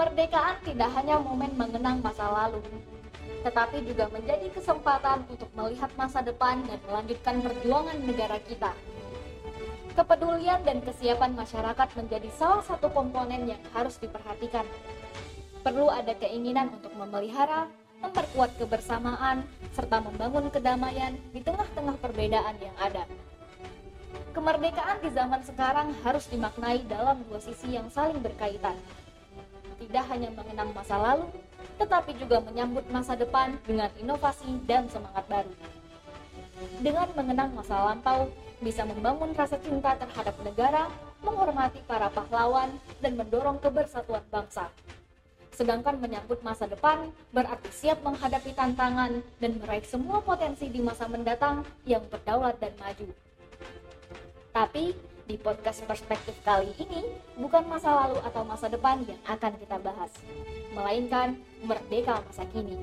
Kemerdekaan tidak hanya momen mengenang masa lalu, tetapi juga menjadi kesempatan untuk melihat masa depan dan melanjutkan perjuangan negara kita. Kepedulian dan kesiapan masyarakat menjadi salah satu komponen yang harus diperhatikan. Perlu ada keinginan untuk memelihara, memperkuat kebersamaan, serta membangun kedamaian di tengah-tengah perbedaan yang ada. Kemerdekaan di zaman sekarang harus dimaknai dalam dua sisi yang saling berkaitan. Tidak hanya mengenang masa lalu, tetapi juga menyambut masa depan dengan inovasi dan semangat baru. Dengan mengenang masa lampau, bisa membangun rasa cinta terhadap negara, menghormati para pahlawan, dan mendorong kebersatuan bangsa. Sedangkan menyambut masa depan berarti siap menghadapi tantangan dan meraih semua potensi di masa mendatang yang berdaulat dan maju. Tapi di podcast perspektif kali ini bukan masa lalu atau masa depan yang akan kita bahas, melainkan merdeka masa kini.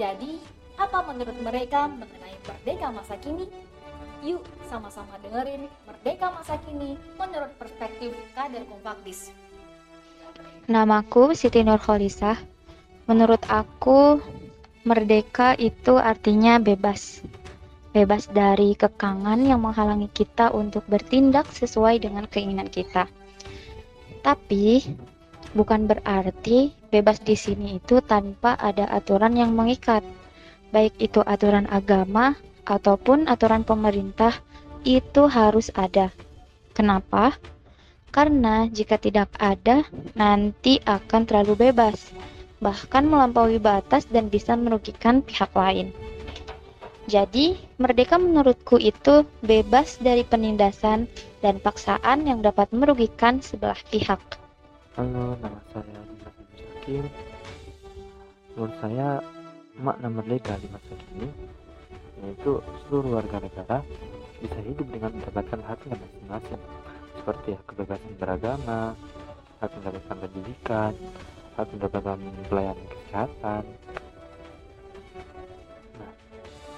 Jadi, apa menurut mereka mengenai merdeka masa kini? Yuk sama-sama dengerin Merdeka Masa Kini menurut perspektif kader Kompakdis. Namaku Siti Nurholisah. Menurut aku, merdeka itu artinya bebas bebas dari kekangan yang menghalangi kita untuk bertindak sesuai dengan keinginan kita. Tapi bukan berarti bebas di sini itu tanpa ada aturan yang mengikat. Baik itu aturan agama ataupun aturan pemerintah itu harus ada. Kenapa? Karena jika tidak ada, nanti akan terlalu bebas, bahkan melampaui batas dan bisa merugikan pihak lain. Jadi, merdeka menurutku itu bebas dari penindasan dan paksaan yang dapat merugikan sebelah pihak. Halo, nama saya Sakim. Menurut saya, makna merdeka di masa kini yaitu seluruh warga negara bisa hidup dengan mendapatkan haknya masing-masing seperti hak kebebasan beragama, hak mendapatkan pendidikan, hak mendapatkan pelayanan kesehatan,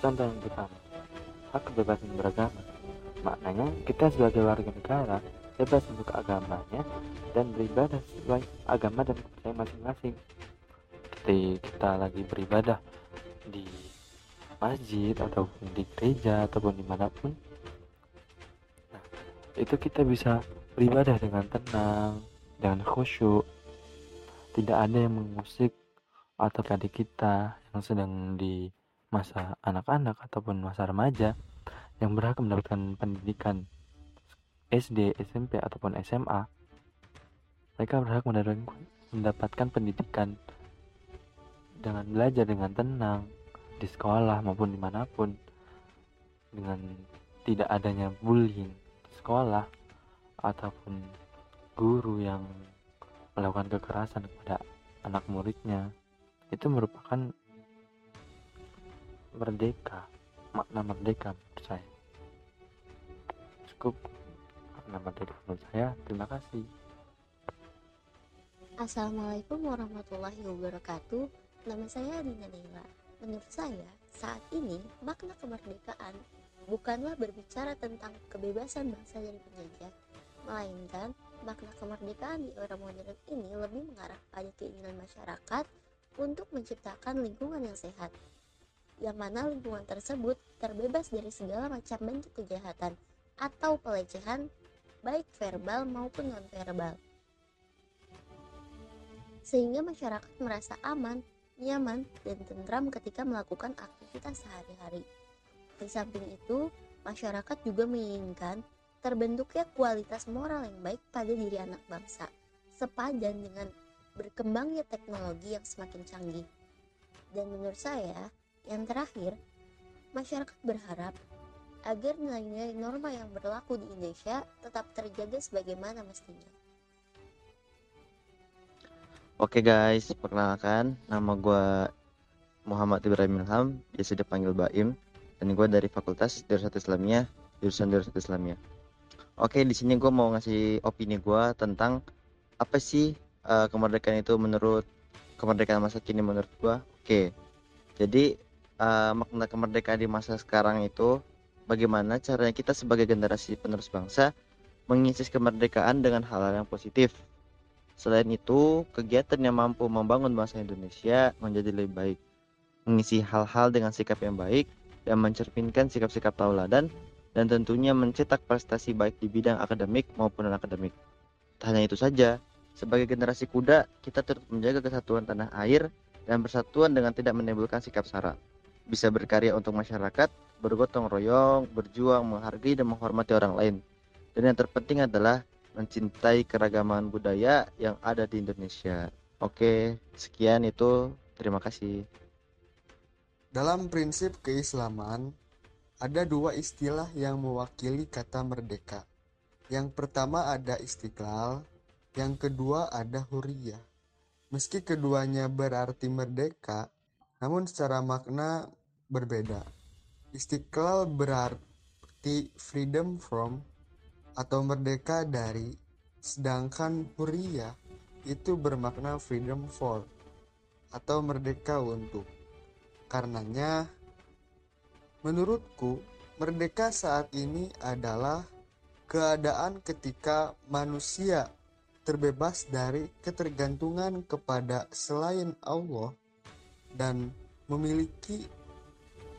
Contoh yang pertama, hak kebebasan beragama. Maknanya kita sebagai warga negara bebas untuk agamanya dan beribadah sesuai agama dan kepercayaan masing-masing. Ketika kita lagi beribadah di masjid ataupun di gereja ataupun di mana pun, nah itu kita bisa beribadah dengan tenang, dengan khusyuk. Tidak ada yang mengusik atau adik kita yang sedang di masa anak-anak ataupun masa remaja yang berhak mendapatkan pendidikan SD, SMP ataupun SMA mereka berhak mendapatkan pendidikan dengan belajar dengan tenang di sekolah maupun di mana pun dengan tidak adanya bullying di sekolah ataupun guru yang melakukan kekerasan kepada anak muridnya. Itu merupakan merdeka. Makna merdeka menurut saya. Cukup. Makna merdeka menurut saya. Terima kasih. Assalamualaikum warahmatullahi wabarakatuh. Nama saya Adina Neila Menurut saya, saat ini makna kemerdekaan bukanlah berbicara tentang kebebasan bangsa dari penjajah Melainkan, makna kemerdekaan di era modern ini lebih mengarah pada keinginan masyarakat untuk menciptakan lingkungan yang sehat yang mana lingkungan tersebut terbebas dari segala macam bentuk kejahatan atau pelecehan baik verbal maupun non-verbal. Sehingga masyarakat merasa aman, nyaman, dan tentram ketika melakukan aktivitas sehari-hari. Di samping itu, masyarakat juga menginginkan terbentuknya kualitas moral yang baik pada diri anak bangsa, sepadan dengan berkembangnya teknologi yang semakin canggih. Dan menurut saya, yang terakhir, masyarakat berharap agar nilai-nilai norma yang berlaku di Indonesia tetap terjaga sebagaimana mestinya. Oke guys, perkenalkan nama gue Muhammad Ibrahim Ilham, biasa dipanggil Baim, dan gue dari Fakultas Darussalam Islamiyah, jurusan Darussalam Islamiyah. Oke, di sini gue mau ngasih opini gue tentang apa sih uh, kemerdekaan itu menurut kemerdekaan masa kini menurut gue. Oke, jadi uh, makna kemerdekaan di masa sekarang itu bagaimana caranya kita sebagai generasi penerus bangsa mengisi kemerdekaan dengan hal-hal yang positif Selain itu, kegiatan yang mampu membangun bangsa Indonesia menjadi lebih baik, mengisi hal-hal dengan sikap yang baik, dan mencerminkan sikap-sikap tauladan, dan tentunya mencetak prestasi baik di bidang akademik maupun non-akademik. Tak hanya itu saja, sebagai generasi kuda, kita terus menjaga kesatuan tanah air dan persatuan dengan tidak menimbulkan sikap sara. Bisa berkarya untuk masyarakat, bergotong royong, berjuang, menghargai dan menghormati orang lain. Dan yang terpenting adalah mencintai keragaman budaya yang ada di Indonesia. Oke, sekian itu. Terima kasih. Dalam prinsip keislaman, ada dua istilah yang mewakili kata merdeka. Yang pertama ada istiqlal, yang kedua ada huriyah. Meski keduanya berarti merdeka, namun secara makna berbeda. Istiqlal berarti freedom from atau merdeka dari, sedangkan huria itu bermakna freedom for atau merdeka untuk. Karenanya, menurutku, merdeka saat ini adalah keadaan ketika manusia terbebas dari ketergantungan kepada selain Allah dan memiliki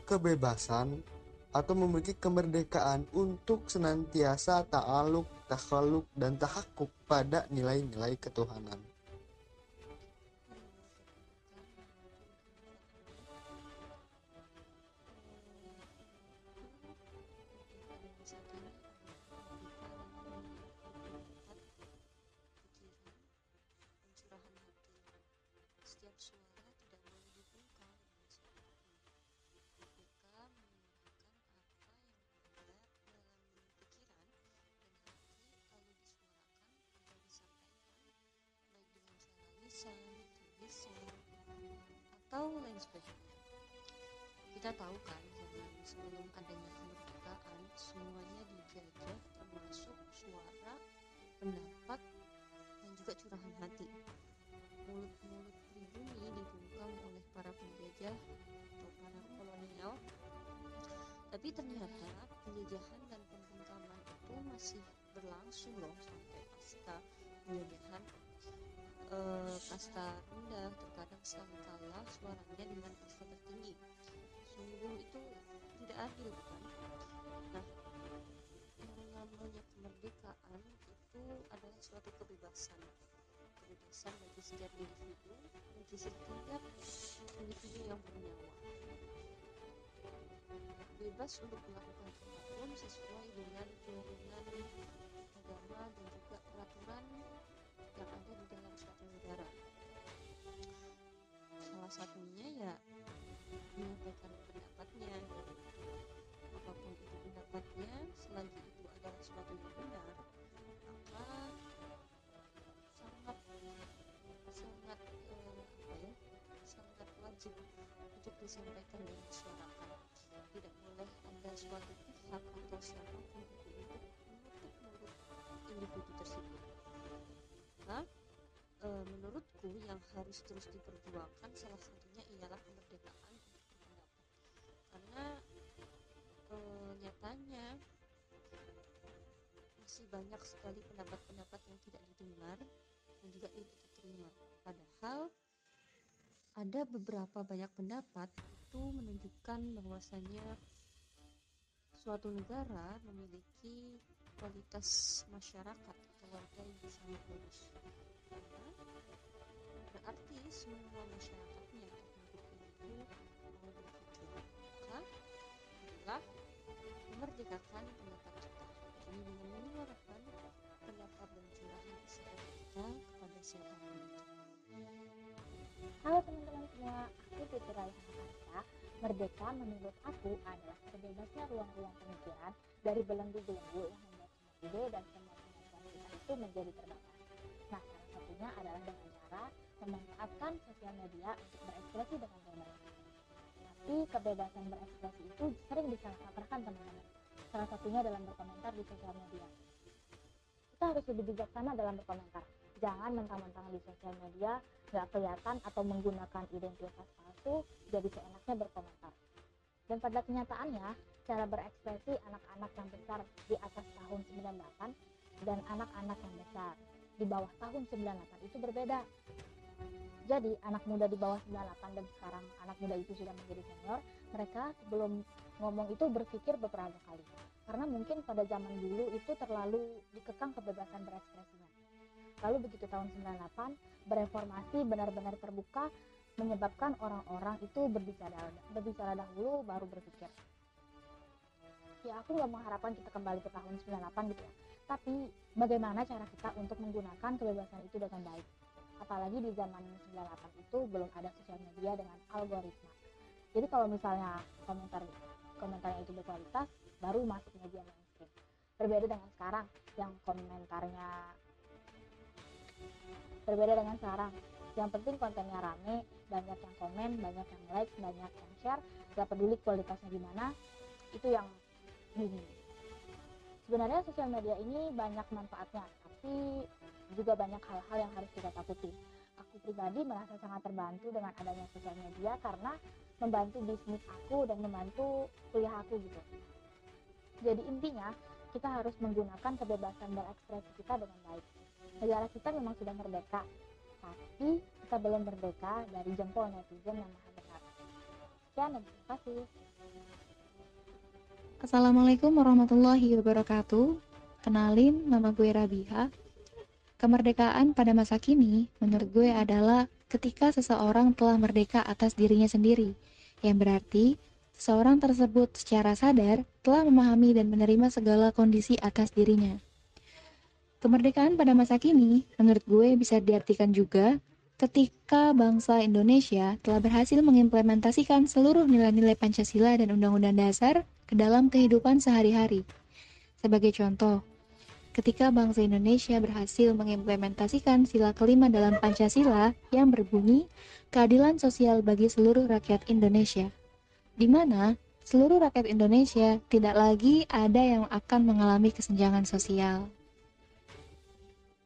kebebasan atau memiliki kemerdekaan untuk senantiasa ta'aluk, takhaluk, dan tahakuk pada nilai-nilai ketuhanan. Setiap suara tulisan, atau lain sebagainya. Kita tahu kan zaman sebelum adanya kemerdekaan semuanya dijajah termasuk suara, pendapat, dan juga curahan hati. Mulut-mulut pribumi dibungkam oleh para penjajah atau para kolonial. Tapi ternyata penjajahan dan pembungkaman itu masih berlangsung loh sampai pasca penjajahan. E, kasta rendah terkadang sangkala suaranya dengan kasta tertinggi. Sungguh itu tidak adil bukan? Nah, namanya kemerdekaan itu adalah suatu kebebasan kebebasan bagi setiap individu bagi setiap individu yang bernyawa bebas untuk melakukan apa pun sesuai dengan turunan agama dan juga peraturan dalam suatu negara. Salah satunya ya menyampaikan pendapatnya. Apa pun itu pendapatnya selagi itu adalah sesuatu yang benar maka sangat sangat eh, ya sangat wajib untuk disampaikan dan disuarakan. Tidak boleh ada suatu pihak atau siapa pun itu untuk menutup mulut individu tersebut eh, menurutku yang harus terus diperjuangkan salah satunya ialah kemerdekaan berpendapat karena eh, nyatanya masih banyak sekali pendapat-pendapat yang tidak didengar dan juga tidak diterima. Padahal ada beberapa banyak pendapat itu menunjukkan bahwasanya suatu negara memiliki kualitas masyarakat atau warga yang sangat bagus. Karena berarti semua masyarakatnya atau penduduk. Maka adalah memerdekakan pendapat kita. Ini dengan menyuarakan pendapat dan curahan isi kita kepada siapa pun itu. Halo teman-teman semua, aku Fitri Raihanasa. Merdeka menurut aku adalah terbebasnya ruang-ruang pemikiran dari belenggu-belenggu yang membuat semua ide dan semua kemampuan kita itu menjadi terbatas. Satunya adalah dengan cara memanfaatkan sosial media untuk berekspresi dengan bebas. Tapi kebebasan berekspresi itu sering disalahkaprahkan teman-teman. Salah satunya dalam berkomentar di sosial media. Kita harus lebih bijaksana dalam berkomentar. Jangan mentang-mentang di sosial media nggak kelihatan atau menggunakan identitas palsu jadi seenaknya berkomentar. Dan pada kenyataannya, cara berekspresi anak-anak yang besar di atas tahun 98 dan anak-anak yang besar di bawah tahun 98 itu berbeda. Jadi anak muda di bawah 98 dan sekarang anak muda itu sudah menjadi senior, mereka sebelum ngomong itu berpikir beberapa kali. Karena mungkin pada zaman dulu itu terlalu dikekang kebebasan berekspresinya. Lalu begitu tahun 98, bereformasi benar-benar terbuka menyebabkan orang-orang itu berbicara berbicara dahulu baru berpikir. Ya aku nggak mengharapkan kita kembali ke tahun 98 gitu ya. Tapi bagaimana cara kita untuk menggunakan kebebasan itu dengan baik? Apalagi di zaman 98 itu belum ada sosial media dengan algoritma. Jadi kalau misalnya komentar komentarnya itu berkualitas, baru masuk media mainstream. Berbeda dengan sekarang yang komentarnya berbeda dengan sekarang. Yang penting kontennya rame, banyak yang komen, banyak yang like, banyak yang share, gak peduli kualitasnya gimana, itu yang bingung. Sebenarnya sosial media ini banyak manfaatnya, tapi juga banyak hal-hal yang harus kita takuti. Aku pribadi merasa sangat terbantu dengan adanya sosial media karena membantu bisnis aku dan membantu kuliah aku gitu. Jadi intinya kita harus menggunakan kebebasan berekspresi kita dengan baik. Negara kita memang sudah merdeka, tapi kita belum merdeka dari jempol netizen yang maha besar. Sekian dan terima kasih. Assalamualaikum warahmatullahi wabarakatuh. Kenalin, nama gue Rabiha. Kemerdekaan pada masa kini, menurut gue adalah ketika seseorang telah merdeka atas dirinya sendiri, yang berarti seseorang tersebut secara sadar telah memahami dan menerima segala kondisi atas dirinya. Kemerdekaan pada masa kini, menurut gue bisa diartikan juga ketika bangsa Indonesia telah berhasil mengimplementasikan seluruh nilai-nilai Pancasila dan Undang-Undang Dasar ke dalam kehidupan sehari-hari. Sebagai contoh, ketika bangsa Indonesia berhasil mengimplementasikan sila kelima dalam Pancasila yang berbunyi keadilan sosial bagi seluruh rakyat Indonesia, di mana seluruh rakyat Indonesia tidak lagi ada yang akan mengalami kesenjangan sosial.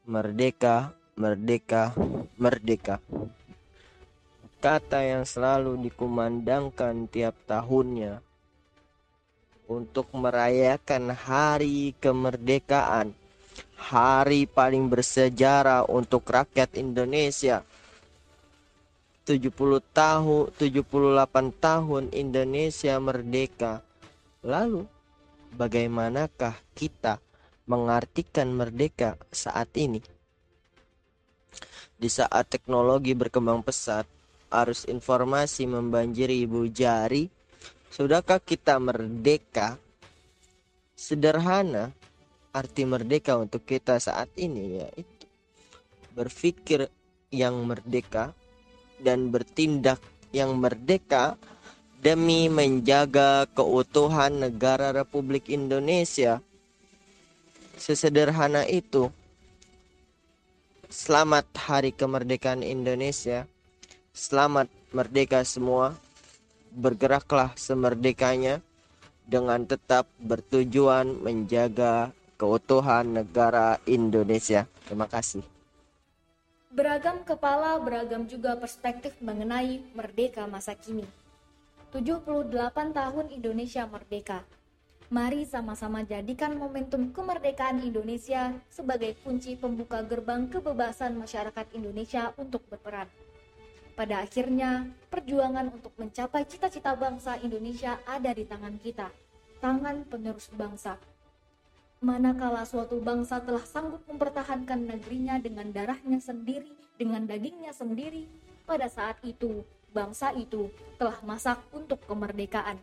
Merdeka, merdeka, merdeka. Kata yang selalu dikumandangkan tiap tahunnya untuk merayakan hari kemerdekaan, hari paling bersejarah untuk rakyat Indonesia. 70 tahun, 78 tahun Indonesia merdeka. Lalu, bagaimanakah kita mengartikan merdeka saat ini? Di saat teknologi berkembang pesat, arus informasi membanjiri ibu jari, sudahkah kita merdeka? Sederhana, arti merdeka untuk kita saat ini yaitu berpikir yang merdeka dan bertindak yang merdeka demi menjaga keutuhan negara Republik Indonesia. Sesederhana itu. Selamat Hari Kemerdekaan Indonesia. Selamat merdeka semua. Bergeraklah semerdekanya dengan tetap bertujuan menjaga keutuhan negara Indonesia. Terima kasih. Beragam kepala, beragam juga perspektif mengenai merdeka masa kini. 78 tahun Indonesia merdeka. Mari sama-sama jadikan momentum kemerdekaan Indonesia sebagai kunci pembuka gerbang kebebasan masyarakat Indonesia untuk berperan. Pada akhirnya, perjuangan untuk mencapai cita-cita bangsa Indonesia ada di tangan kita, tangan penerus bangsa. Manakala suatu bangsa telah sanggup mempertahankan negerinya dengan darahnya sendiri, dengan dagingnya sendiri, pada saat itu bangsa itu telah masak untuk kemerdekaan.